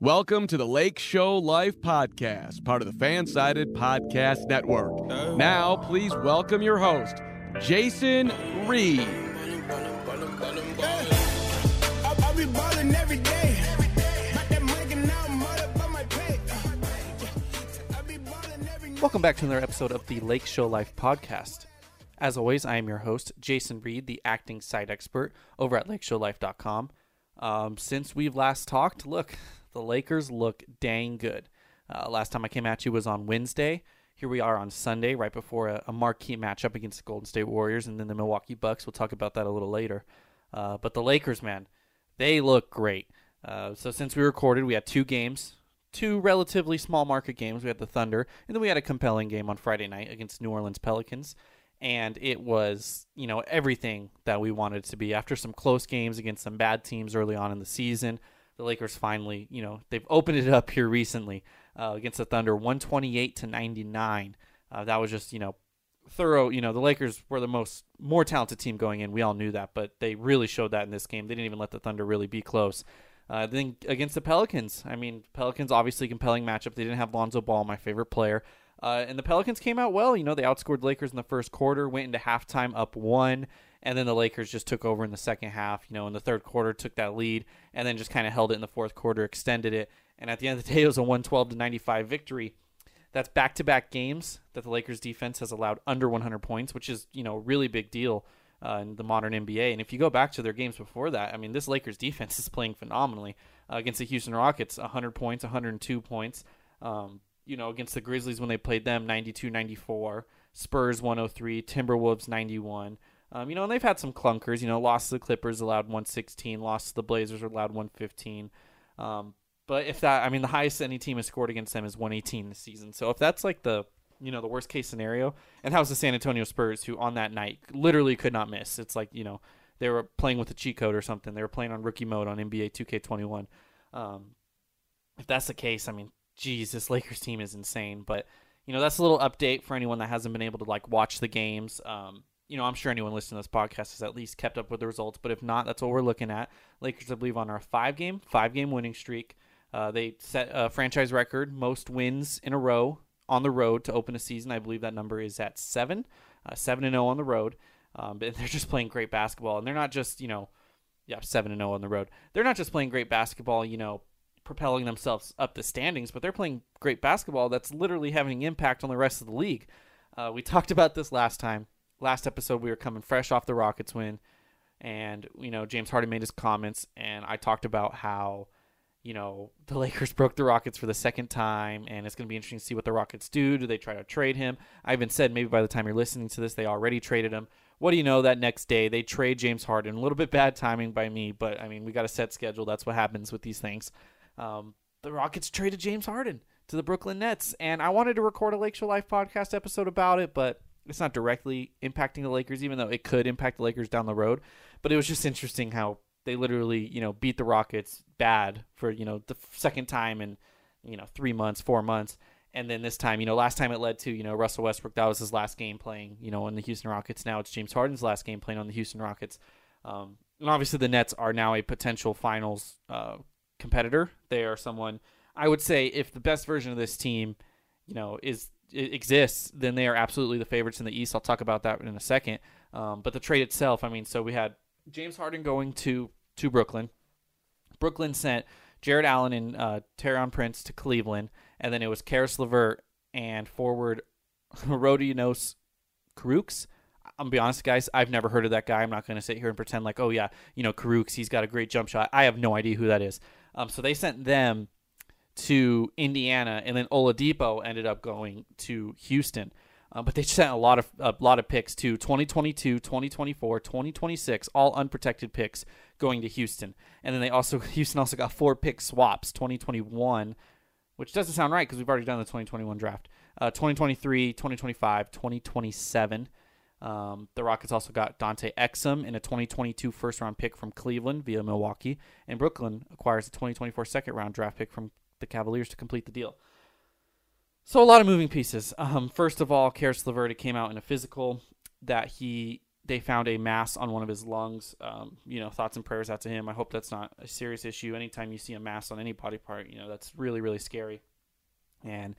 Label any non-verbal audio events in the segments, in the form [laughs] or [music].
Welcome to the Lake Show Life Podcast, part of the Fansided Podcast Network. Now, please welcome your host, Jason Reed. Welcome back to another episode of the Lake Show Life podcast. As always, I am your host, Jason Reed, the acting site expert over at lakeshowlife.com. Um, since we've last talked, look, the Lakers look dang good. Uh, last time I came at you was on Wednesday. Here we are on Sunday, right before a, a marquee matchup against the Golden State Warriors and then the Milwaukee Bucks. We'll talk about that a little later. Uh, but the Lakers, man, they look great. Uh, so since we recorded, we had two games, two relatively small market games. We had the Thunder, and then we had a compelling game on Friday night against New Orleans Pelicans. And it was, you know, everything that we wanted to be. After some close games against some bad teams early on in the season, the Lakers finally, you know, they've opened it up here recently uh, against the Thunder, 128 to 99. Uh, that was just, you know, thorough. You know, the Lakers were the most more talented team going in. We all knew that, but they really showed that in this game. They didn't even let the Thunder really be close. Uh, then against the Pelicans, I mean, Pelicans obviously compelling matchup. They didn't have Lonzo Ball, my favorite player, uh, and the Pelicans came out well. You know, they outscored Lakers in the first quarter, went into halftime up one, and then the Lakers just took over in the second half. You know, in the third quarter, took that lead, and then just kind of held it in the fourth quarter, extended it, and at the end of the day, it was a 112 to 95 victory. That's back-to-back games that the Lakers defense has allowed under 100 points, which is you know a really big deal uh, in the modern NBA. And if you go back to their games before that, I mean, this Lakers [laughs] defense is playing phenomenally uh, against the Houston Rockets, 100 points, 102 points. Um, you know, against the Grizzlies when they played them, 92, 94. Spurs 103, Timberwolves 91. Um, you know, and they've had some clunkers. You know, lost to the Clippers, allowed 116. Lost to the Blazers, allowed 115. Um, but if that, I mean, the highest any team has scored against them is 118 this season. So if that's like the, you know, the worst case scenario, and how's the San Antonio Spurs who on that night literally could not miss. It's like you know they were playing with a cheat code or something. They were playing on rookie mode on NBA 2K21. Um, if that's the case, I mean, geez, this [laughs] Lakers team is insane. But you know, that's a little update for anyone that hasn't been able to like watch the games. Um, you know, I'm sure anyone listening to this podcast has at least kept up with the results. But if not, that's what we're looking at. Lakers, I believe, on our five game, five game winning streak. Uh, they set a franchise record, most wins in a row on the road to open a season. I believe that number is at seven, uh, seven and zero on the road. Um, [laughs] but they're just playing great basketball, and they're not just you know, yeah, seven and zero on the road. They're not just playing great basketball, you know, propelling themselves up the standings, but they're playing great basketball that's literally having impact on the rest of the league. Uh, we [laughs] talked about this last time. Last episode, we were coming fresh off the Rockets win, and you know James Harden made his comments, and I talked about how you know the [laughs] Lakers broke the Rockets for the second time, and it's going to be interesting to see what the Rockets do. Do they try to trade him? I even said maybe by the time you're listening to this, they already traded him. What do you know? That next day they trade James Harden. A little bit bad timing by me, but I mean we got a set schedule. That's what happens with these things. Um, the Rockets traded James Harden to the Brooklyn Nets, and I wanted to record a Lake Show Life podcast episode about it, but it's not directly impacting the Lakers, even though it could impact the Lakers down the road. But it was just interesting how they literally, you know, beat the Rockets bad for you know the second time in you know three months, four months, and then this time, you know, last time it led to you know Russell Westbrook. That was his last game playing, you know, on the Houston Rockets. Now it's James Harden's last game playing on the Houston Rockets. Um, and obviously, the Nets are now a potential Finals uh, competitor. They are someone I would say if the best version of this team, you know, is exists, then they are absolutely the favorites in the East. I'll talk about that in a second. Um, but the trade itself, I mean, so we had James Harden going to to Brooklyn. Brooklyn sent Jarrett Allen and uh, Taurean Prince to Cleveland, and then it was Caris LeVert and forward [laughs] Rodions Kurucs. I'm gonna be honest, guys. I've never heard of that guy. I'm not gonna sit here and pretend like, oh yeah, you know, Karooks. He's got a great jump shot. I have no idea who that is. Um, so they sent them to Indiana, and then Oladipo ended up going to Houston. Uh, but they sent a lot of a lot of picks to 2022, 2024, 2026, all unprotected picks going to Houston. And then they also [laughs] Houston also got four pick swaps, 2021, which doesn't sound right because we've already done the 2021 draft. Uh, 2023, 2025, 2027. Um, the Rockets also got Dante Exum in a 2022 first round pick from Cleveland via Milwaukee, and Brooklyn acquires a 2024 second round draft pick from the Cavaliers to complete the deal. So a lot of moving pieces. Um, first of all, Caris LeVert came out in a physical that he they found a mass on one of his lungs. Um, you know, thoughts and prayers out to him. I hope that's not a serious issue. Anytime you see a mass on any body part, you know, that's really, really scary. And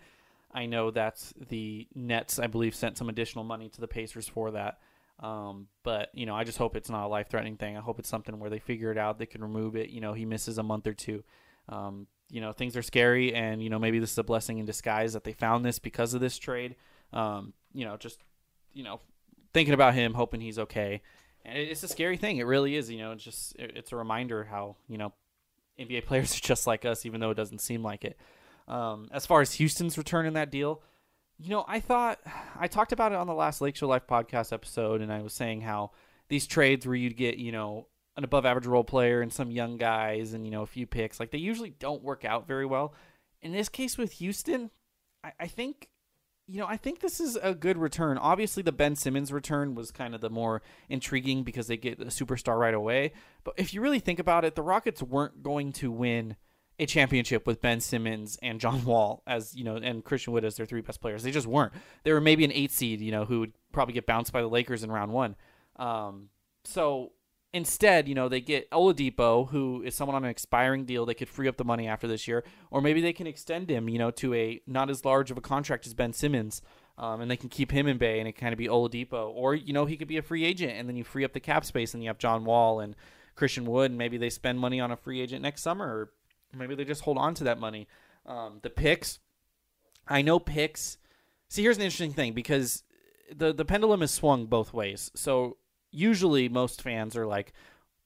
I know that the Nets, I believe, sent some additional money to the Pacers for that. Um, but you know, I just hope it's not a life-threatening thing. I hope it's something where they figure it out, they can remove it. You know, he misses a month or two. Um, you know, things are scary, and you know, maybe this is a blessing in disguise that they found this because of this trade. Um, you know, just you know, thinking about him, hoping he's okay. And it's a scary thing. It really is. You know, it's just it's a reminder how you know NBA [laughs] players are just like us, even though it doesn't seem like it. Um, as far as Houston's return in that deal, you know, I thought [sighs] I talked about it on the last Lake Show Life podcast episode, and I was saying how these trades where you'd get you know an above average role player and some young guys and you know a few picks, like they usually don't work out very well. In this case with Houston, I, I think you know, I think this is a good return. Obviously, the Ben Simmons return was kind of the more intriguing because they get a superstar right away. But if you really think about it, the Rockets weren't going to win a championship with Ben Simmons and John [laughs] Wall as you know, and Christian Wood as their three best players. They just weren't. They were maybe an eight seed, you know, who would probably get bounced by the Lakers in round one. Um, so Instead, you know, they get Oladipo, who is someone on an expiring deal. They could free up the money after this year, or maybe they can extend him, you know, to a not as large of a contract as Ben Simmons, um, and they can keep him in Bay, and it kind of be Oladipo, or you know, he could be a free agent, and then you free up the cap space, and you have John Wall and Christian Wood, and maybe they spend money on a free agent next summer, or maybe they just hold on to that money. Um, the picks, I know picks. See, here's an interesting thing because the the pendulum is swung both ways. So usually most fans are like,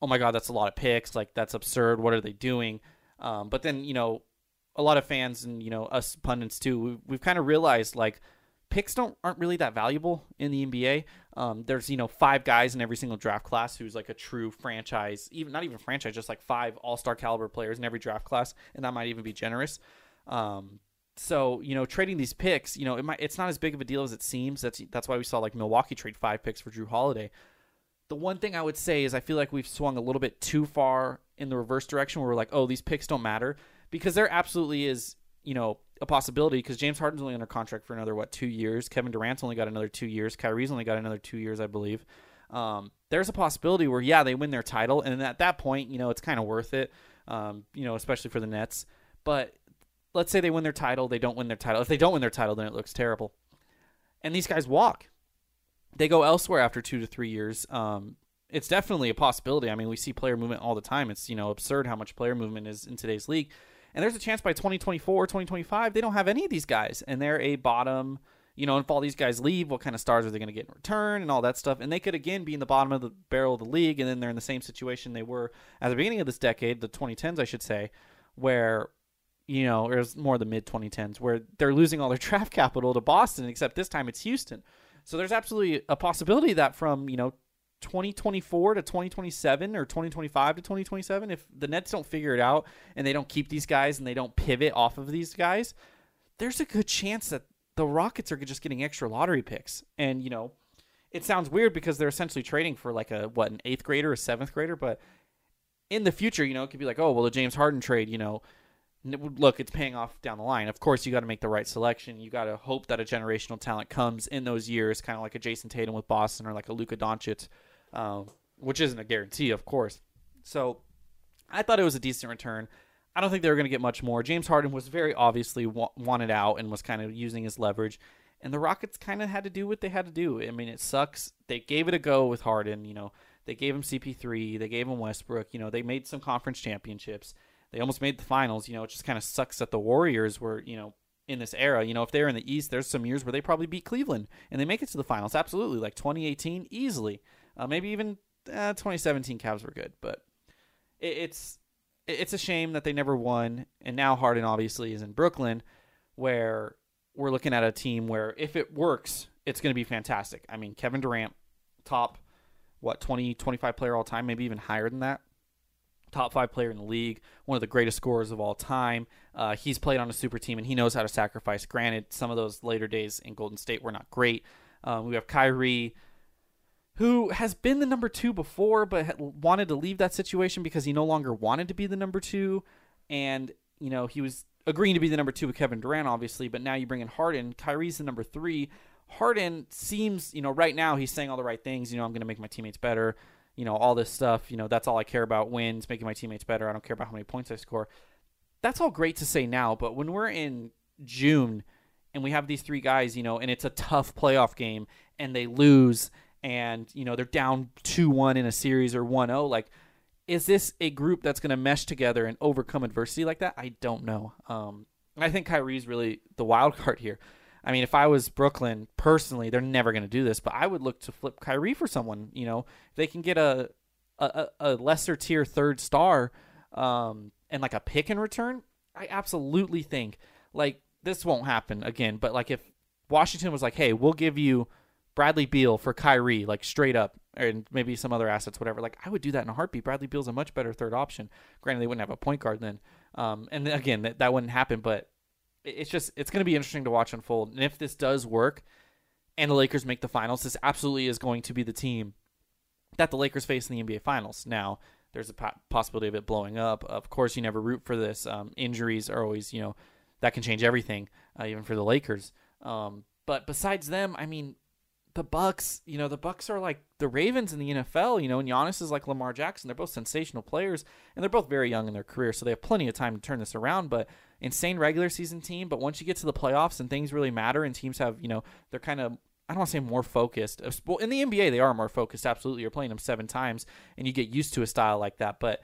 "Oh my god, that's a lot of picks! Like that's absurd. What are they doing?" Um, but then you know, a lot of fans and you know us pundits too, we've, we've kind of realized like picks don't aren't really that valuable in the NBA. Um, there's you know five guys in every single draft class who's like a true franchise, even not even franchise, just like five All Star caliber players in every draft class, and that might even be generous. Um, so you know trading these picks, you know it might it's not as big of a deal as it seems. That's that's why we saw like Milwaukee trade five picks for Jrue Holiday. The one thing I would say is I feel like we've swung a little bit too far in the reverse direction where we're like, oh, these picks don't matter because there absolutely is, you know, a possibility because James Harden's only under contract for another what two years. Kevin Durant's only got another two years. Kyrie's only got another two years, I believe. Um, there's a possibility where yeah, they win their title, and at that point, you know, it's kind of worth it. Um, you know, especially for the Nets. But let's say they win their title, they don't win their title. If they don't win their title, then it looks terrible. And these guys walk they go elsewhere after two to three years. Um, it's definitely a possibility. I mean, we see player movement all the time. It's you know absurd how much player movement is in today's league. And there's a chance by 2024, 2025, they don't have any of these guys, and they're a bottom. You know, if all these guys leave, what kind of stars are they going to get in return, and all that stuff? And they could again be in the bottom of the barrel of the league, and then they're in the same situation they were at the beginning of this decade, the 2010s, I should say, where you know, or it was more the mid 2010s, where they're losing all their [laughs] draft capital to Boston, except this time it's Houston. So there's absolutely a possibility that from, you know, 2024 to 2027 or 2025 to 2027 if the Nets don't figure it out and they don't keep these guys and they don't pivot off of these guys, there's a good chance that the Rockets are just getting extra lottery picks. And, you know, it sounds weird because they're essentially trading for like a what, an 8th grader, a 7th grader, but in the future, you know, it could be like, "Oh, well, the James Harden trade, you know, look, it's paying off down the line. Of course, you got to make the right selection. You got to hope that a generational talent comes in those years, kind of like a Jayson Tatum with Boston or like a Luka Doncic, uh, which isn't a guarantee, of course. So I thought it was a decent return. I don't think they were going to get much more. James Harden was very obviously wa- wanted out and was kind of using his leverage. And the Rockets kind of had to do what they had to do. I mean, it sucks. They gave it a go with Harden. You know, they gave him CP3, they gave him Westbrook. You know, they made some conference championships they almost made the finals. You know, it just kind of sucks that the Warriors were, you know, in this era. You know, if they're in the East, there's some years where they probably beat Cleveland and they make it to the finals. Absolutely, like 2018, easily. Uh, maybe even uh, 2017 Cavs were good, but it, it's it's a shame that they never won. And now Harden obviously is in Brooklyn, where we're looking at a team where if it works, it's going to be fantastic. I mean, Kevin Durant, top what 20, 25 player all time, maybe even higher than that top five player in the league, one of the greatest scorers of all time. Uh, he's played on a super team and he knows how to sacrifice. Granted, some of those later days in Golden State were not great. Um, we have Kyrie, who has been the number two before, but wanted to leave that situation because he no longer wanted to be the number two. And, you know, he was agreeing to be the number two with Kevin Durant, obviously, but now you bring in Harden. Kyrie's the number three. Harden seems, you know, right now he's saying all the right things. You know, I'm going to make my teammates better. You know, all this stuff. You know, that's all I care about wins, making my teammates better. I don't care about how many points I score. That's all great to say now, but when we're in June and we have these three guys, you know, and it's a tough playoff game and they lose and, you know, they're down 2 1 in a series or 1 0, like, is this a group that's going to mesh together and overcome adversity like that? I don't know. Um, I think Kyrie's really the wild [laughs] card here. I mean, if I was Brooklyn personally, they're never going to do this, but I would look to flip Kyrie for someone. You know, they can get a a, a lesser tier third star um, and like a pick in return, I absolutely think like this won't happen again. But like if Washington was like, hey, we'll give you Bradley Beal for Kyrie, like straight up, and maybe some other assets, whatever. Like I would do that in a heartbeat. Bradley Beal's a much better third option. Granted, they wouldn't have a point guard then, um, and again, that, that wouldn't happen. But it's just it's going to be interesting to watch unfold. And if this does work, and the Lakers make the finals, this absolutely is going to be the team that the Lakers face in the NBA Finals. Now, there's a possibility of it blowing up. Of course, you never root for this. Um, injuries are always, you know, that can change everything, uh, even for the Lakers. Um, but besides them, I mean, the Bucks, you know, the Bucks are like the Ravens in the NFL, you know, and Giannis is like Lamar Jackson. They're both sensational players, and they're both very young in their career, so they have plenty of time to turn this around. But insane regular season team, but once you get to the playoffs and things really matter, and teams have, you know, they're kind of I don't want to say more focused. Uh, well, in the NBA, they are more focused. Absolutely, you're playing them seven times, and you get used to a style like that. But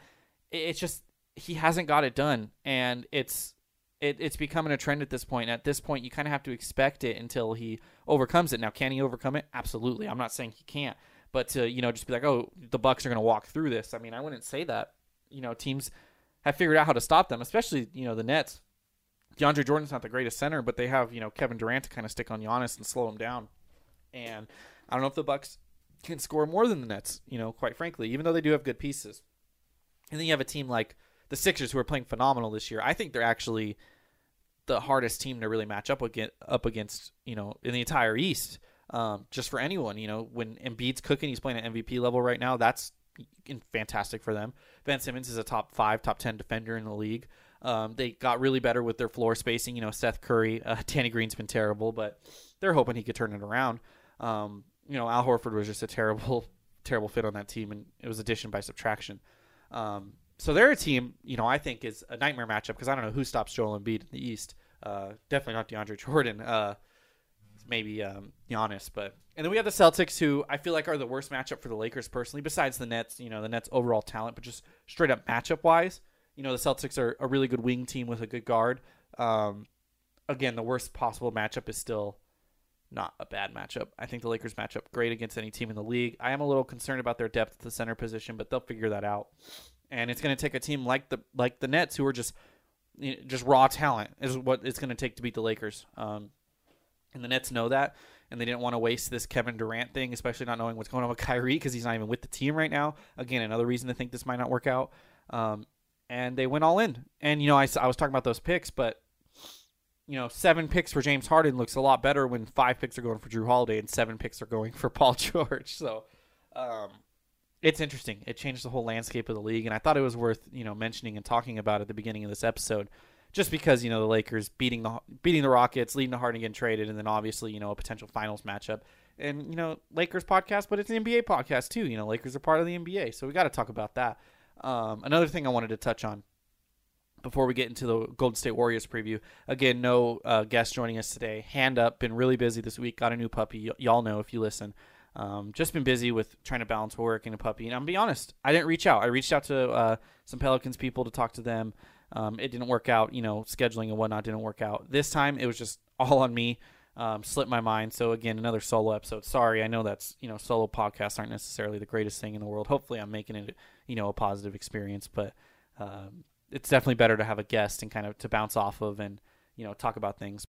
it's just he hasn't got it done, and it's it, it's becoming a trend at this point. At this point, you kind of have to expect it until he overcomes it. Now, can he overcome it? Absolutely. I'm not saying he can't, but to you know just be like, oh, the Bucks are going to walk through this. I mean, I wouldn't say that. You know, teams have figured out how to stop them, especially you know the Nets. DeAndre Jordan's not the greatest center, but they have you know Kevin Durant to kind of stick on Giannis and slow him down. And I don't know if the Bucks can score more than the Nets. You know, quite frankly, even though they do have good pieces. And then you have a team like the Sixers who are playing phenomenal this year. I think they're actually the hardest team to really match up against, up against you know, in the entire East. Um, just for anyone, you know, when Embiid's cooking, he's playing at MVP level right now. That's fantastic for them. Ben Simmons is a top five, top ten defender in the league. Um, they got really better with their floor spacing. You know, Seth Curry, [laughs] uh, Danny Green's been terrible, but they're hoping he could turn it around. Um, you know, Al Horford was just a terrible, [laughs] terrible fit on that team, and it was addition by subtraction. Um, so they're a team, you know, I think is a nightmare matchup because I don't know who stops Joel Embiid in the East. Uh, definitely not DeAndre [laughs] Jordan. Uh, maybe um, Giannis, but and then we have the Celtics, who I feel like are the worst matchup for the Lakers personally. Besides the Nets, you know, the Nets overall talent, but just straight up matchup wise, you know, the Celtics are a really good wing team with a good guard. Um, again, the worst possible matchup is still not a bad matchup. I think the Lakers match up great against any team in the league. I am a little concerned about their depth at the center position, but they'll figure that out and it's going to take a team like the like the Nets who are just just raw talent is what it's going to take to beat the Lakers. Um, and the Nets know that, and they didn't want to waste this Kevin Durant thing, especially not knowing what's going on with [laughs] Kyrie because he's not even with the team right now. Again, another reason to think this might not work out. Um, and they went all in. And you know, I, I was talking about those picks, but you know, seven picks for James Harden looks a lot better when five picks are going for Jrue Holiday and seven picks are going for [laughs] Paul George. So, um, it's interesting. It changed the whole landscape of the league, and I thought it was worth you know mentioning and talking about at the beginning of this episode, just because you know the Lakers beating the beating the Rockets, leading to Harden getting traded, and then obviously you know a potential finals matchup, and you know Lakers podcast, but it's an NBA podcast too. You know Lakers are part of the NBA, so we got to talk about that. Um, another thing I wanted to touch on before we get into the Golden State Warriors preview. Again, no uh, joining us today. Hand up, been really busy this week. Got a new puppy. Y- y'all know if you listen. Um, just been busy with trying to balance work and a puppy. And I'm be honest, I didn't reach out. I reached out to uh, some Pelicans people to talk to them. Um, it didn't work out. You know, scheduling and whatnot didn't work out. This time it was just all on me. Um, slipped my mind. So again, another solo episode. Sorry, I know that's you know solo podcasts aren't necessarily the greatest thing in the world. Hopefully, I'm making it you know a positive experience, but um, it's definitely better to have a guest and kind of to bounce off of and you know talk about things.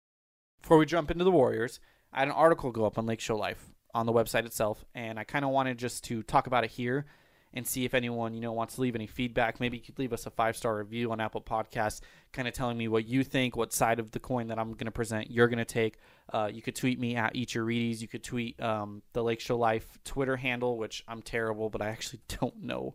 Before we jump into the Warriors, I had an article go up on Lake Show Life on the website itself, and I kind of wanted just to talk about it here and see if anyone you know wants to leave any feedback. Maybe you could leave us a five star review on Apple Podcasts, kind of telling me what you think, what side of the coin that I'm going to present you're going to take. Uh, you could tweet me at Eat Your. You could tweet um, the Lake Show Life Twitter handle, which I'm terrible, but I actually [laughs] don't know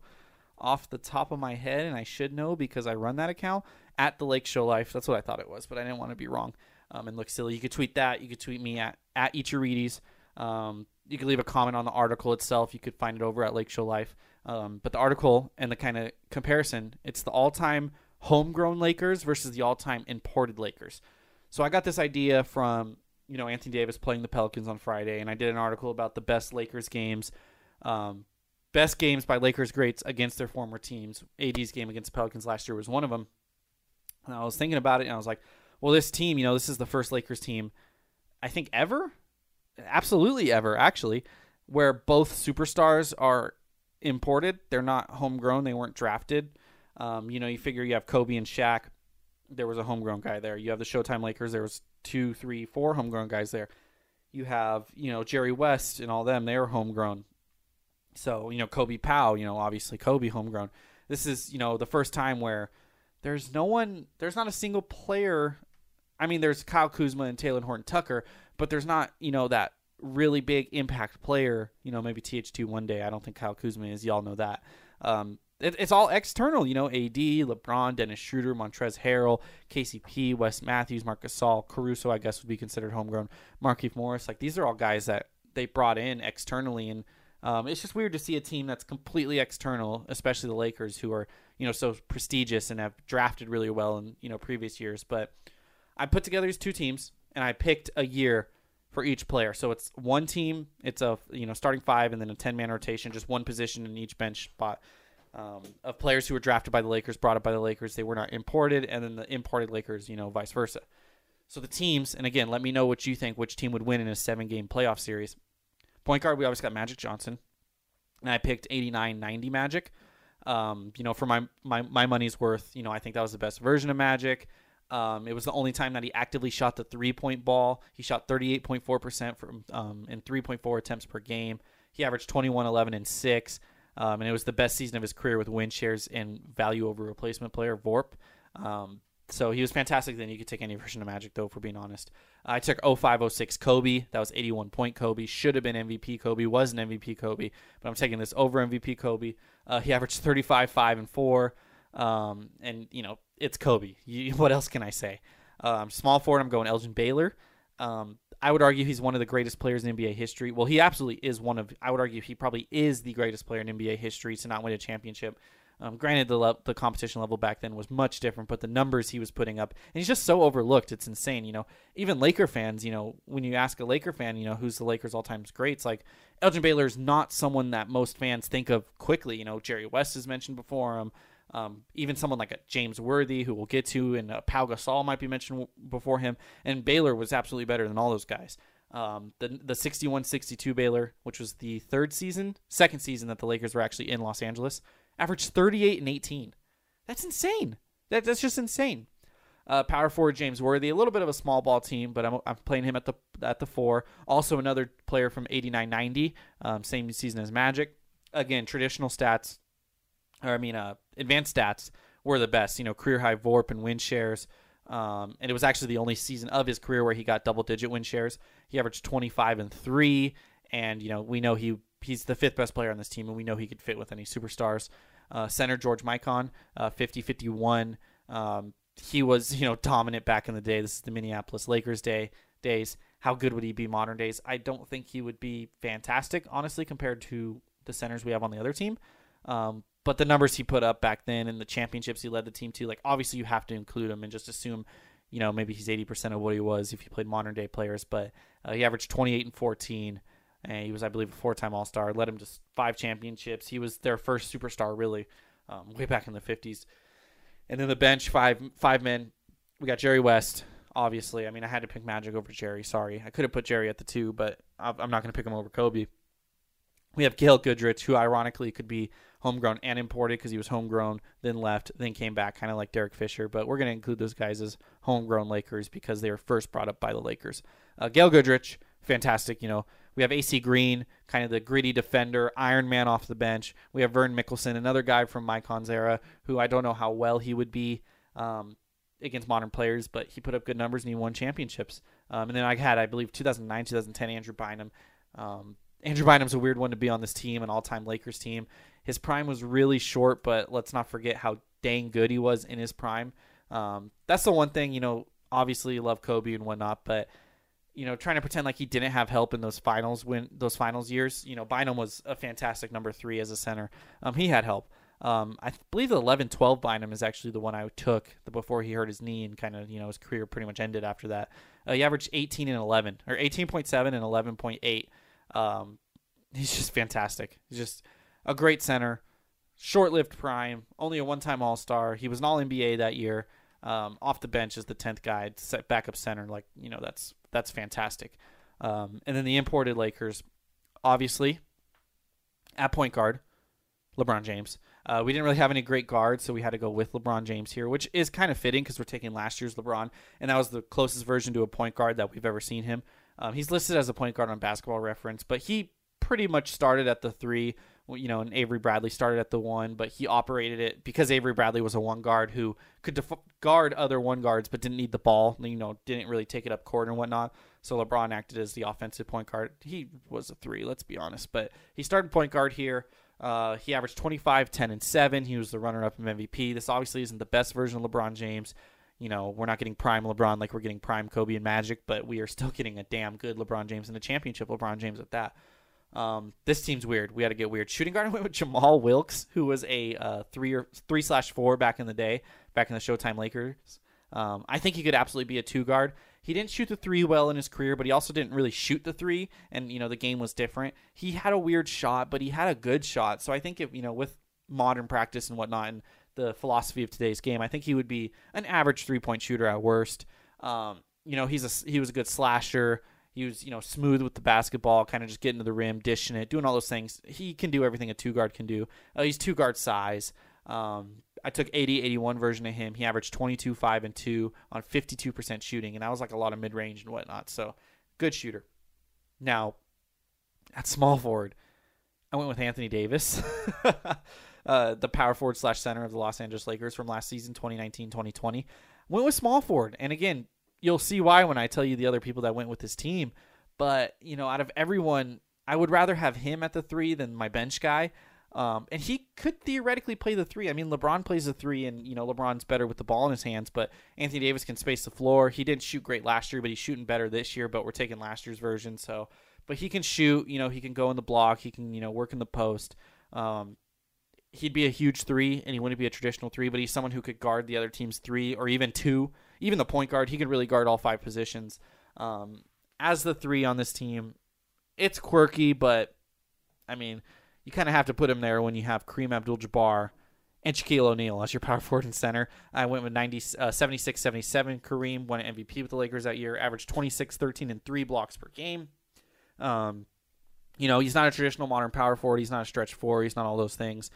off the top of my head, and I should know because I run that account at the Lake Show Life. That's what I thought it was, but I didn't want to be wrong. um, and look silly. You could tweet that. You could tweet me at at Ichirides. Um, you could leave a comment on the article itself. You could find it over at Lake Show Life. Um, but the article and the kind of comparison, it's the all-time homegrown Lakers versus the all-time imported Lakers. So I got this idea from you know Anthony Davis playing the Pelicans on Friday, and I did an article about the best Lakers games, um, best games by Lakers greats against their former teams. AD's game against the Pelicans last year was one of them. And I was thinking about it, and I was like, well, this team, you know, this is the first Lakers team, I think ever, absolutely ever, actually, where both superstars are imported. They're not homegrown. They weren't drafted. Um, you know, you figure you have Kobe and Shaq. There was a homegrown guy there. You have the Showtime Lakers. There was two, three, four homegrown guys there. You have, you know, Jerry West and all them. They are homegrown. So, you know, Kobe Powell, you know, obviously Kobe homegrown. This is, you know, the first time where there's no one, there's not a single player. I mean, there's Kyle Kuzma and Talen Horton Tucker, but there's not, you know, that really big impact player. You know, maybe THT one day. I don't think Kyle Kuzma is. Y'all know that. Um, it, it's all external, you know. AD, LeBron, Dennis Schroeder, Montrezl Harrell, KCP, Wes Matthews, Marc Gasol, Caruso. I guess would be considered homegrown. Markieff Morris. Like these are all guys that they brought in externally, and um, it's just weird to see a team that's completely external, especially the Lakers, who are you know so prestigious and have drafted really well in you know previous years. But I put together these two teams, and I picked a year for each player. So it's one team, it's a you know starting five, and then a ten man rotation, just one position in each bench spot. Um, of players who were drafted by the Lakers, brought up by the Lakers, they were not imported, and then the imported Lakers, you know, vice versa. So the teams, and again, let me know what you think, which team would win in a seven game playoff series. Point guard, we always got Magic Johnson, and I picked 89 90 Magic. Um, you know, for my, my my money's worth, you know, I think that was the best version of Magic. Um, it was the only time that he actively shot the three point ball. He shot 38.4% from um, in 3.4 attempts per game. He averaged 21, 11, and 6. Um, and it was the best season of his career with win shares and value over replacement player, VORP. Um, so he was fantastic. Then you could take any version of Magic, though, for being honest. I took 0506 Kobe. That was 81 point Kobe. Should have been MVP Kobe. Was an MVP Kobe. But I'm taking this over MVP Kobe. Uh, he averaged 35, 5, and 4. Um, and, you know, it's Kobe. [laughs] You, what else can I say? Um, small forward, I'm going Elgin Baylor. Um, I would argue he's one of the greatest players in NBA history. Well, he absolutely is one of. I would argue he probably is the greatest player in NBA history to not win a championship. Um, granted, the le- the competition level back then was much different, but the numbers he was putting up, and he's just so overlooked. It's insane. You know, even Laker fans, you know, when you ask a Laker fan, you know, who's the Lakers all time greats, like Elgin Baylor is not someone that most fans think of quickly. You know, Jerry West has mentioned before him. Um, even someone like a James Worthy, who we'll get to, and uh, Pau Gasol might be mentioned before him. And Baylor was absolutely better than all those guys. Um, the the 61-62 Baylor, which was the third season, second season that the Lakers were actually in Los Angeles, averaged 38 and 18. That's insane. That, that's just insane. Uh, power forward James Worthy, a little bit of a small ball team, but I'm, I'm playing him at the at the four. Also another player from 89-90, um, same season as Magic. Again, traditional stats, or I mean, uh, advanced stats were the best. You know, career high VORP and win shares. Um, and it was actually the only season of his career where he got double digit win shares. He averaged 25 and three, and you know we know he he's the fifth best player on this team, and we know he could fit with any superstars. Uh, center George Mikan, uh, 50-51. Um, he was you know dominant back in the day. This is the Minneapolis Lakers day days. How good would he be modern days? I don't think he would be fantastic, honestly, compared to the centers we have on the other team. Um, but the numbers he put up back then and the championships he led the team to, like obviously you have to include him and just assume, you know, maybe he's eighty percent of what he was if you played modern day players. But uh, he averaged twenty eight and fourteen, and he was, I believe, a four time All Star. Led him to five championships. He was their first superstar, really, um, way back in the fifties. And then the bench, five five men. We got Jerry West. Obviously, I mean, I had to pick Magic over Jerry. Sorry, I could have put Jerry at the two, but I'm not going to pick him over Kobe. We have Gail Goodrich, who ironically could be homegrown and imported because he was homegrown, then left, then came back, kind of like Derek Fisher. But we're going to include those guys as homegrown Lakers because they were first brought up by the Lakers. Uh, Gail Goodrich, fantastic. You know, we have AC Green, kind of the gritty defender, Iron Man off the bench. We have Vern Mikkelsen, another guy from Mikan's era, who I don't know how well he would be um, against modern players, but he put up good numbers and he won championships. Um, and then I had, I believe, 2009, 2010, Andrew Bynum. Um, Andrew Bynum's a weird one to be on this team, an all-time Lakers team. His prime was really short, but let's not forget how dang good he was in his prime. Um, that's the one thing, you know, obviously you love Kobe and whatnot, but you know, trying to pretend like he didn't have help in those finals when those finals years. You know, Bynum was a fantastic number three as a center. Um, he had help. Um, I believe the 11 12 Bynum is actually the one I took before he hurt his knee and kind of, you know, his career pretty much ended after that. Uh, he averaged 18 and 11, or 18.7 and 11.8. Um, he's just fantastic. He's just a great center, short lived prime, only a one time All Star. He was an All NBA that year. Um, off the bench as the 10th guy, set backup center. Like, you know, that's that's fantastic. Um, and then the imported Lakers, obviously, at point guard, LeBron James. Uh, we didn't really have any great guards, so we had to go with LeBron James here, which is kind of fitting because we're taking last year's LeBron, and that was the closest version to a point guard that we've ever seen him. Um, he's listed as a point guard on Basketball Reference, but he pretty much started at the three. You know, and Avery Bradley started at the one, but he operated it because Avery Bradley was a one guard who could def- guard other one guards, but didn't need the ball. You know, didn't really take it up court and whatnot. So LeBron acted as the offensive point guard. He was a three, let's be honest, but he started point guard here. Uh, he averaged 25, 10, and 7. He was the runner up in MVP. This obviously isn't the best version of LeBron James. You know, we're not getting prime LeBron like we're getting prime Kobe and Magic, but we are still [laughs] getting a damn good LeBron James and a championship LeBron James at that. Um, this team's weird. We had to get weird. Shooting guard [laughs] went with Jamal Wilkes, who was a uh, three or three slash four back in the day, back in the Showtime Lakers. Um, I think he could absolutely be a two guard. He didn't shoot the three well in his career, but he also didn't really shoot the three, and you know the game was different. He had a weird shot, but he had a good shot. So I think if you know with modern practice and whatnot, and the philosophy of today's game, I think he would be an average three point shooter at worst. Um, you know, he's a he was a good slasher. He was, you know, smooth with the basketball, kind of just getting to the rim, dishing it, doing all those things. He can do everything a two guard can do. Uh, he's two guard size. Um, I took 80 81 version of him. He averaged 22, 5, and 2 on 52% shooting, and that was like a lot of mid range and whatnot. So, good shooter. Now, at small forward, I went with Anthony Davis, [laughs] uh, the power forward slash center of the Los Angeles Lakers from last season, 2019 2020. Went with small forward. And again, you'll see why when I tell you the other people that went with his team. But, you know, out of everyone, I would rather have him at the three than my bench guy. Um, and he could theoretically play the three. I mean, LeBron plays the three, and you know LeBron's better with the ball in his hands. But Anthony Davis can space the floor. He didn't shoot great last year, but he's shooting better this year. But we're taking last year's version, so but he can shoot. You know, he can go in the block. He can you know work in the post. Um, he'd be a huge three, and he wouldn't be a traditional three, but he's someone who could guard the other team's three or even two, even the point guard. He could really guard all five positions. Um, as the three on this team, it's quirky, but I mean, you kind of have to put him there when you have Kareem Abdul-Jabbar and Shaquille O'Neal as your [laughs] power forward and center. I went with 90, uh, 76 77. Kareem won an MVP with the Lakers that year, averaged 26, 13, and 3 blocks per game. Um, you know, he's not a traditional modern power forward. He's not a stretch four. He's not all those things.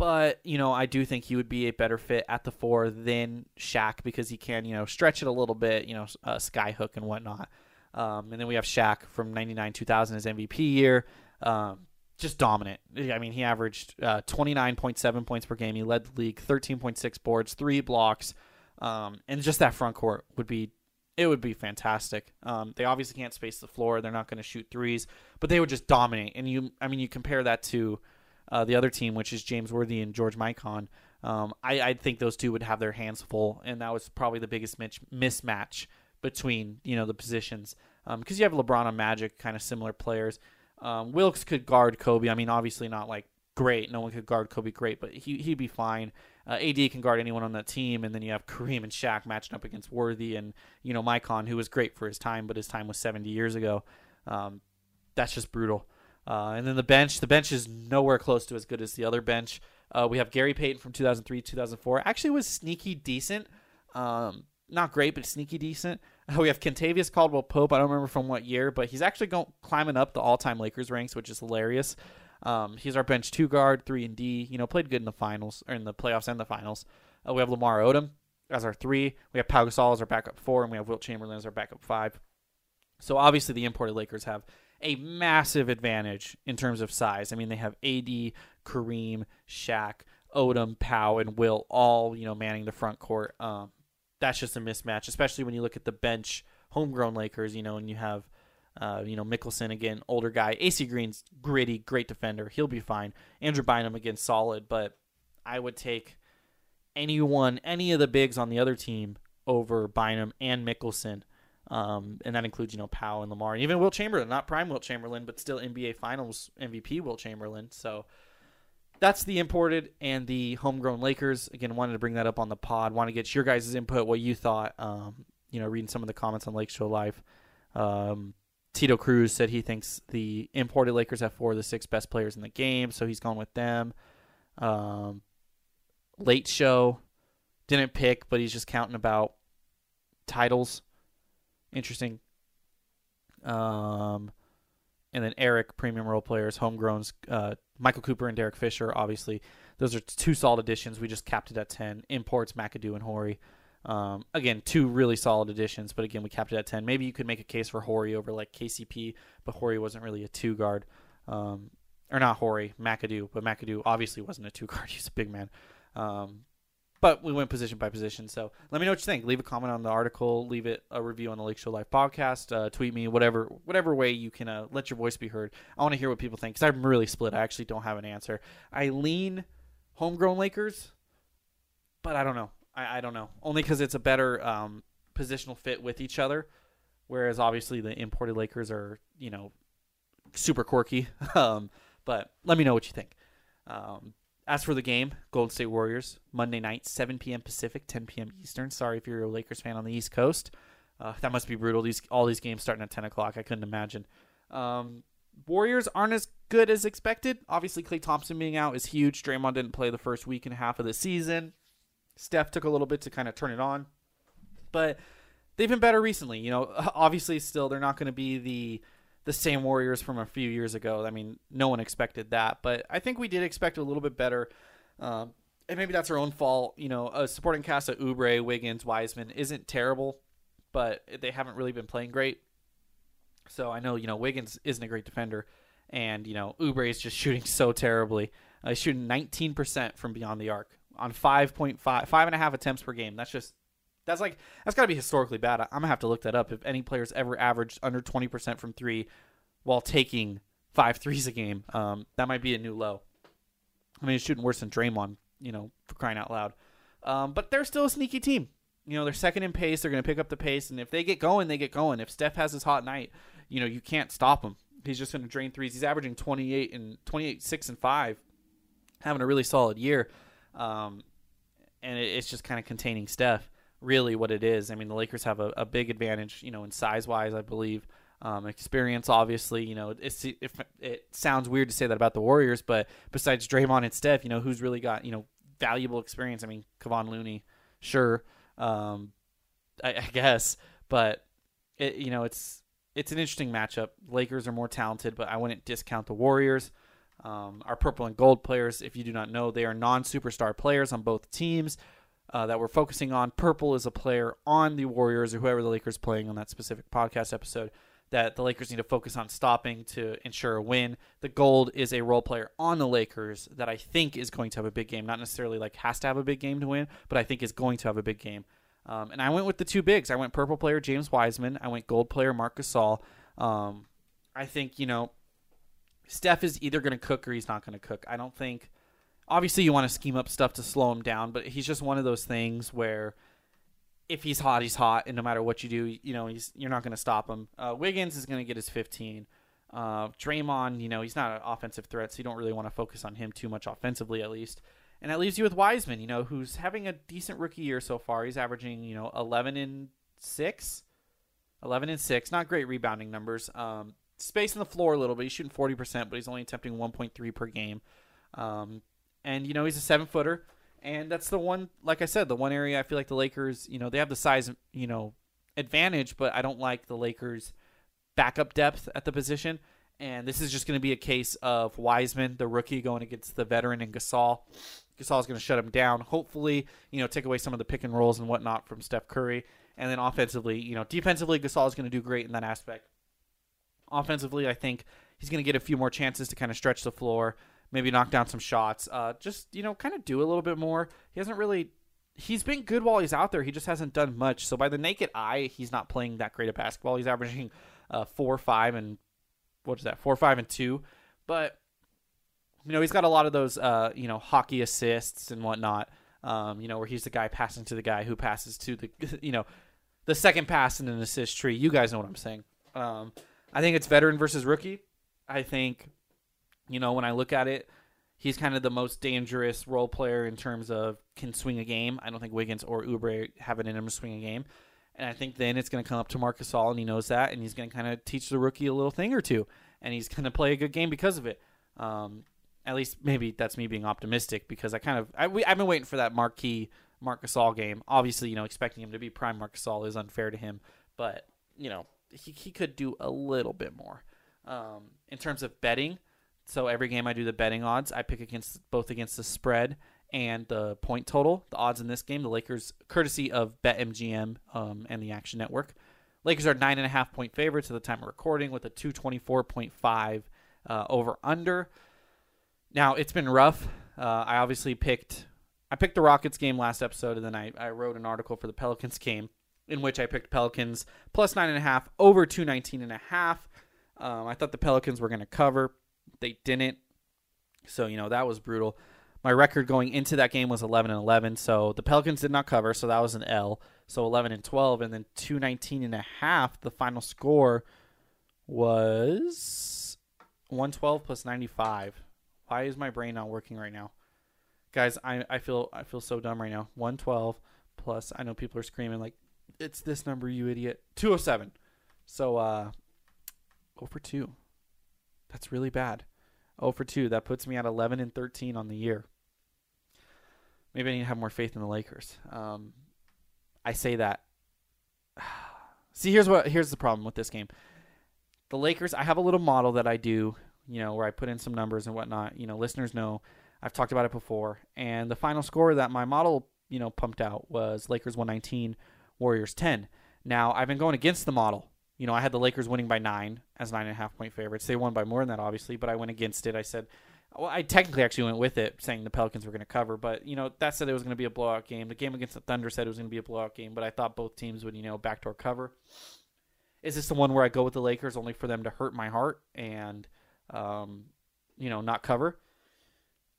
But, you know, I do think he would be a better fit at the four than Shaq because he can, you know, stretch it a little bit, you know, uh, sky hook and whatnot. Um, and then we have Shaq from 99 2000, his MVP year. Um, just dominant. I mean, he averaged uh, 29.7 points per game. He led the league, 13.6 boards, three blocks, um, and just that front court would be it would be fantastic. Um, they obviously can't space the floor. They're not going to shoot threes, but they would just dominate. And you, I mean, you compare that to uh, the other team, which is James Worthy and George Mikan. Um, I, I think those two would have their hands full, and that was probably the biggest mitch- mismatch between you know the positions because you have LeBron and Magic, kind of similar players. Um, Wilkes could guard Kobe. I mean, obviously not like great. No one could guard Kobe great, but he he'd be fine. Uh, AD can guard anyone on that team, and then you have Kareem and Shaq matching up against Worthy and you know Mikan, who was great for his time, but his time was 70 years ago. Um, that's just brutal. Uh, and then the bench, the bench is nowhere close to as good as the other bench. Uh, we have Gary Payton from 2003, 2004. Actually, was sneaky decent. Um, not great, but sneaky decent. [laughs] We have Kentavious Caldwell Pope. I don't remember from what year, but he's actually going climbing up the all-time Lakers ranks, which is hilarious. Um, he's our bench two guard, three and D. You know, played good in the finals or in the playoffs and the finals. Uh, we have Lamar Odom as our three. We have Pau Gasol as our backup four, and we have Wilt Chamberlain as our backup five. So obviously, the imported Lakers have a massive advantage in terms of size. I mean, they have AD, Kareem, Shaq, Odom, Pau, and Wilt all you know manning the front court. Um, that's just a mismatch, especially when you look at the bench homegrown Lakers, you know, and you have, uh, you know, Mikkelsen again, older guy. AC Green's gritty, great defender. He'll be fine. Andrew Bynum again, solid, but I would take anyone, any of the bigs on the other team over Bynum and Mikkelsen. Um, and that includes, you know, Pau and Lamar, and even Wilt Chamberlain, not prime Wilt Chamberlain, but still NBA Finals MVP Wilt Chamberlain. So that's the imported and the homegrown Lakers. Again, wanted to bring that up on the pod. Want to get your guys' input, what you thought. Um, you know, reading some of the comments on Lake Show Life. Um, Tito Cruz said he thinks the imported Lakers have four of the six best players in the game, so he's gone with them. Um, late show didn't pick, but he's just counting about titles. Interesting. Um, and then Eric, premium role players, homegrowns, uh, Michael Cooper and Derek Fisher. Obviously, those are two solid additions. We just capped it at ten. Imports McAdoo and Horry. Um, again, two really solid additions, but again, we capped it at 10. Maybe you could make a case for Horry over like KCP, but Horry wasn't really a two guard. Um, or not Horry, McAdoo, but McAdoo obviously wasn't a two guard. [laughs] He's a big man. Um, but we went position by position. So let me know what you think. Leave a comment on the article. Leave it a review on the Lake Show Life podcast. Uh, tweet me, whatever whatever way you can uh, let your voice be heard. I want to hear what people think because I'm really split. I actually don't have an answer. I lean homegrown Lakers, but I don't know. I, I don't know. Only because it's a better um, positional fit with each other. Whereas obviously the imported Lakers are, you know, super quirky. [laughs] um, but let me know what you think. Um, as for the game, Golden State Warriors, Monday night, 7 p.m. Pacific, 10 p.m. Eastern. Sorry if you're a Lakers fan on the East Coast. Uh, that must be brutal. These all these games starting at 10 o'clock. I couldn't imagine. Um, Warriors aren't as good as expected. Obviously, Klay Thompson being out is huge. Draymond didn't play the first week and a half of the season. Steph took a little bit to kind of turn it on, but they've been better recently. You know, [laughs] obviously, still they're not going to be the the same Warriors from a few years ago. I mean, no one expected that, but I think we did expect a little bit better. Um, and maybe that's our own fault. You know, a supporting cast of Oubre, Wiggins, Wiseman isn't terrible, but they haven't really been playing great. So I know you know Wiggins isn't a great defender, and you know Oubre is just [laughs] shooting so terribly. Uh, he's shooting 19% from beyond the arc on 5.5, five and a half attempts per game. That's just that's like that's got to be historically bad. I'm gonna have to look that up. If any players ever averaged under 20% from three while taking five threes a game, um, that might be a new low. I mean, he's shooting worse than Draymond, you know, for crying out loud. Um, but they're still a sneaky team. You know, they're second in pace. They're going to pick up the pace, and if they get going, they get going. If Steph has his hot night, you know, you can't stop him. He's just going to drain threes. He's averaging 28 and 28, six and five, having a really solid year. Um, and it, it's just kind of containing Steph. Really, what it is. I mean, the Lakers have a, a big advantage, you know, in size wise, I believe. Um, experience, obviously, you know, it's, if it sounds weird to say that about the Warriors, but besides Draymond and Steph, you know, who's really got you know valuable experience? I mean, Kevon Looney, sure, um, I, I guess, but it, you know, it's it's an interesting matchup. Lakers are more talented, but I wouldn't discount the Warriors. Um, our purple and gold players, if you do not know, they are non superstar players on both teams uh, that we're focusing on. Purple is a player on the Warriors or whoever the Lakers playing on that specific podcast episode that the Lakers need to focus on stopping to ensure a win. The gold is a role player on the Lakers that I think is going to have a big game. Not necessarily like has to have a big game to win, but I think is going to have a big game. Um, and I went with the two bigs. I went purple player James Wiseman. I went gold player Marc Gasol. Um, I think you know Steph is either going to cook or he's not going to cook. I don't think. Obviously, you want to scheme up stuff to slow him down, but he's just one of those things where if he's hot, he's hot, and no matter what you do, you know he's you're not going to stop him. Uh, Wiggins is going to get his 15. Uh, Draymond, you know, he's not an offensive threat, so you don't really want to focus on him too much offensively, at least. And that leaves you with Wiseman, you know, who's having a decent rookie year so far. He's averaging, you know, 11 and 6. 11 and 6. Not great rebounding numbers. Um, space in the floor a little bit. He's shooting 40%, but he's only attempting 1.3 per game. Um, and, you know, he's a seven footer. And that's the one, like I said, the one area I feel like the Lakers, you know, they have the size, you know, advantage, but I don't like the Lakers' backup depth at the position. And this is just going to be a case of Wiseman, the rookie, going against the veteran and Gasol. Gasol's going to shut him down. Hopefully, you know, take away some of the pick and rolls and whatnot from Steph Curry. And then offensively, you know, defensively, Gasol is going to do great in that aspect. Offensively, I think he's going to get a few more chances to kind of stretch the floor, maybe knock down some shots. Uh, just you know, kind of do a little bit more. He hasn't really. He's been good while he's out there. He just hasn't done much. So by the naked eye, he's not playing that great of basketball. He's averaging uh, four, five, and what is that? Four, five, and two. But you know, he's got a lot of those uh, you know hockey assists and whatnot. Um, you know, where he's the guy passing to the guy who passes to the, [laughs] you know, the second pass in an assist tree. You guys know what I'm saying. Um, I think it's veteran versus rookie. I think, you know, when I look at it, he's kind of the most dangerous role player in terms of can swing a game. I don't think Wiggins or Oubre have it in him to swing a game. And I think then it's going to come up to Marc Gasol, and he knows that, and he's going to kind of teach the rookie a little thing or two, and he's going to play a good game because of it. Um, at least maybe that's me being optimistic because I kind of I, I've been waiting for that marquee Marc Gasol game. Obviously, you know, expecting him to be prime Marc Gasol is unfair to him, but you know, he he could do a little bit more. Um, in terms of betting, so every game I do the betting odds, I pick against both against the spread and the point total. The odds in this game, the Lakers, courtesy of BetMGM um, and the Action Network. Lakers are nine and a half point favorites at the time of recording with a 224.5 uh, over under. Now it's been rough. Uh, I obviously picked I picked the Rockets game last episode, and then I, I wrote an article for the Pelicans game in which I picked Pelicans plus nine and a half over two nineteen and a half. Um, I thought the Pelicans were going to cover. They didn't. So, you know, that was brutal. My record going into that game was 11 and 11. So the Pelicans did not cover. So that was an L. So 11 and 12. And then 219 and a half. The final score was 112 plus 95. Why is my brain not working right now? Guys, I, I feel I feel so dumb right now. 112 plus I know people are screaming like it's this number you idiot. 207. So uh go for 2. That's really bad. 0 for 2. That puts me at 11 and 13 on the year. Maybe I need to have more faith in the Lakers. Um, I say that. [sighs] See, here's what here's the problem with this game. The Lakers, I have a little model that I do, you know, where I put in some numbers and whatnot. You know, listeners know I've talked about it before. And the final score that my model, you know, pumped out was Lakers 119, Warriors 10. Now, I've been going against the model. You know, I had the Lakers winning by nine as nine and a half point favorites. They won by more than that, obviously, but I went against it. I said, well, I technically actually went with it, saying the Pelicans were going to cover, but you know that said it was going to be a blowout game. The game against the Thunder said it was going to be a blowout game, but I thought both teams would, you know, backdoor cover. Is this the one where I go with the Lakers only for them to hurt my heart and, um, you know, not cover?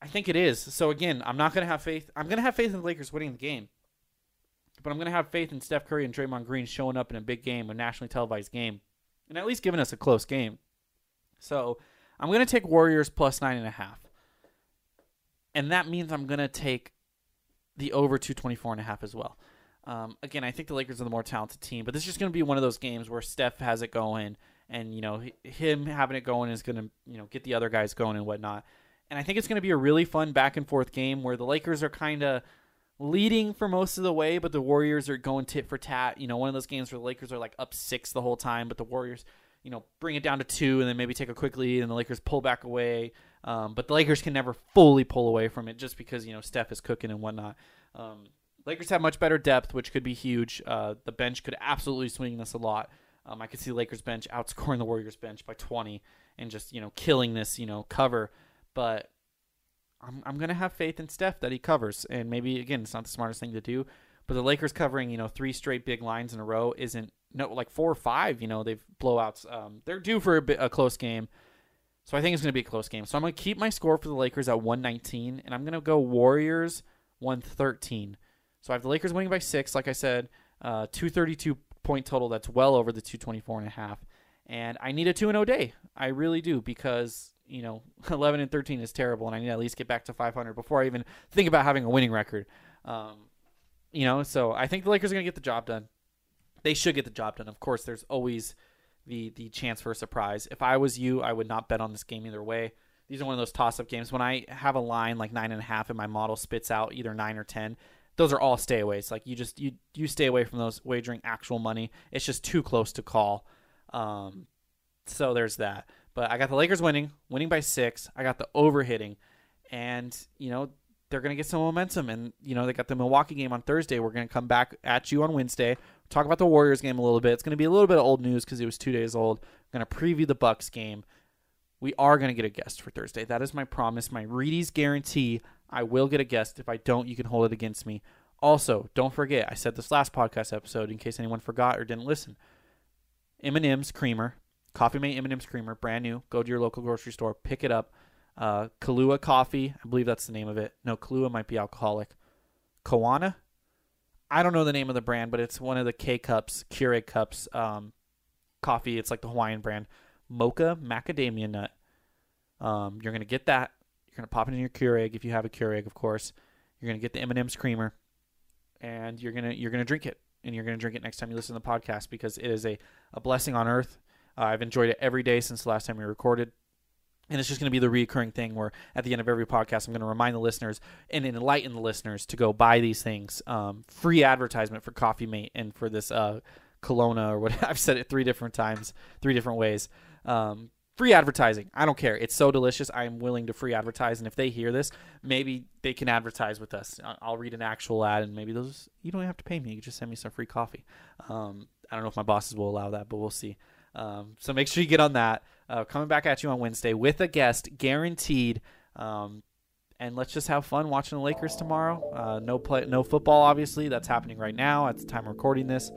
I think it is. So again, I'm not going to have faith. I'm going to have faith in the Lakers winning the game, but I'm going to have faith in Steph Curry and Draymond Green showing up in a big game, a nationally televised game, and at least giving us a close game. So I'm going to take Warriors plus nine and a half, and that means I'm going to take the over 224 and a half as well. Um, again, I think the Lakers are the more talented team, but this is just going to be one of those games where Steph has it going, and you know him having it going is going to you know get the other guys going and whatnot. And I think it's going to be a really fun back and forth game where the Lakers are kind of leading for most of the way, but the Warriors are going tit for tat. You know, one of those games where the Lakers are like up six the whole time, but the Warriors, you know, bring it down to two and then maybe take a quick lead, and the Lakers pull back away. Um, but the Lakers can never fully pull away from it just because you know Steph is cooking and whatnot. Um, Lakers have much better depth, which could be huge. Uh, the bench could absolutely swing this a lot. Um, I could see Lakers bench outscoring the Warriors bench by 20 and just you know killing this you know cover. But I'm I'm gonna have faith in Steph that he covers, and maybe again it's not the smartest thing to do, but the Lakers covering you know three straight big lines in a row isn't no like four or five. You know they've blowouts. Um, they're due for a, bit, a close game. So I think it's to be a close game. So I'm to keep my score for the Lakers at 119, and I'm to go Warriors 113. So I have the Lakers winning by six, like I said, uh, 232 point total. That's well over the 224 and a half. And I need a 2 and 0 day. I really do because, you know, [laughs] 11 and 13 is terrible, and I need to at least get back to 500 before I even think about having a winning record. Um, you know, so I think the Lakers are going to get the job done. They should get the job done. Of course, there's always the the chance for a surprise. If I was you, I would not bet on this game either way. These are one of those toss up games. When I have a line like nine and a half and my model spits out either nine or ten, those are all stayaways. Like you just you you stay away from those wagering actual money. It's just too close to call. Um, so there's that. But I got the Lakers winning, winning by six. I got the over hitting, and you know they're gonna get some momentum. And you know they got the Milwaukee game on Thursday. We're gonna come back at you on Wednesday. Talk about the Warriors game a little bit. It's gonna be a little bit of old news because it was two days old. I'm gonna preview the Bucks game. We are gonna get a guest for Thursday. That is my promise, my Reedy's guarantee. I will get a guest. If I don't, you can hold it against me. Also, don't forget, I said this last podcast episode in case anyone forgot or didn't listen. M&M's creamer, Coffee Mate M&M's creamer, brand new. Go to your local grocery store, pick it up. Uh, Kahlua coffee, I believe that's the name of it. No, Kahlua might be alcoholic. Koana. I don't know the name of the brand, but it's one of the K cups, Keurig cups, um, coffee. It's like the Hawaiian brand, mocha macadamia nut. Um, you're gonna get that. You're gonna pop it in your Keurig if you have a Keurig, of course. You're gonna get the M&M's creamer, and you're gonna you're gonna drink it, and you're gonna drink it next time you listen to the podcast because it is a a blessing on earth. Uh, I've enjoyed it every day since the last time we recorded. And it's just going to be the recurring thing where at the end of every podcast, I'm going to remind the listeners and enlighten the listeners to go buy these things. Um, free advertisement for Coffee Mate and for this uh, Kelowna or what [laughs] I've said it three different times, three different ways. Um, free advertising. I don't care. It's so delicious. I am willing to free advertise. And if they hear this, maybe they can advertise with us. I'll read an actual ad and maybe those, you don't have to pay me. You just send me some free coffee. Um, I don't know if my bosses will allow that, but we'll see. Um, so make sure you get on that. Uh, coming back at you on Wednesday with a guest, guaranteed. Um, and let's just have fun watching the Lakers tomorrow. Uh, no play, no football, obviously. That's happening right now at the time of recording this,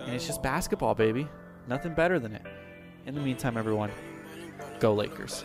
and it's just basketball, baby. Nothing better than it. In the meantime, everyone, go Lakers.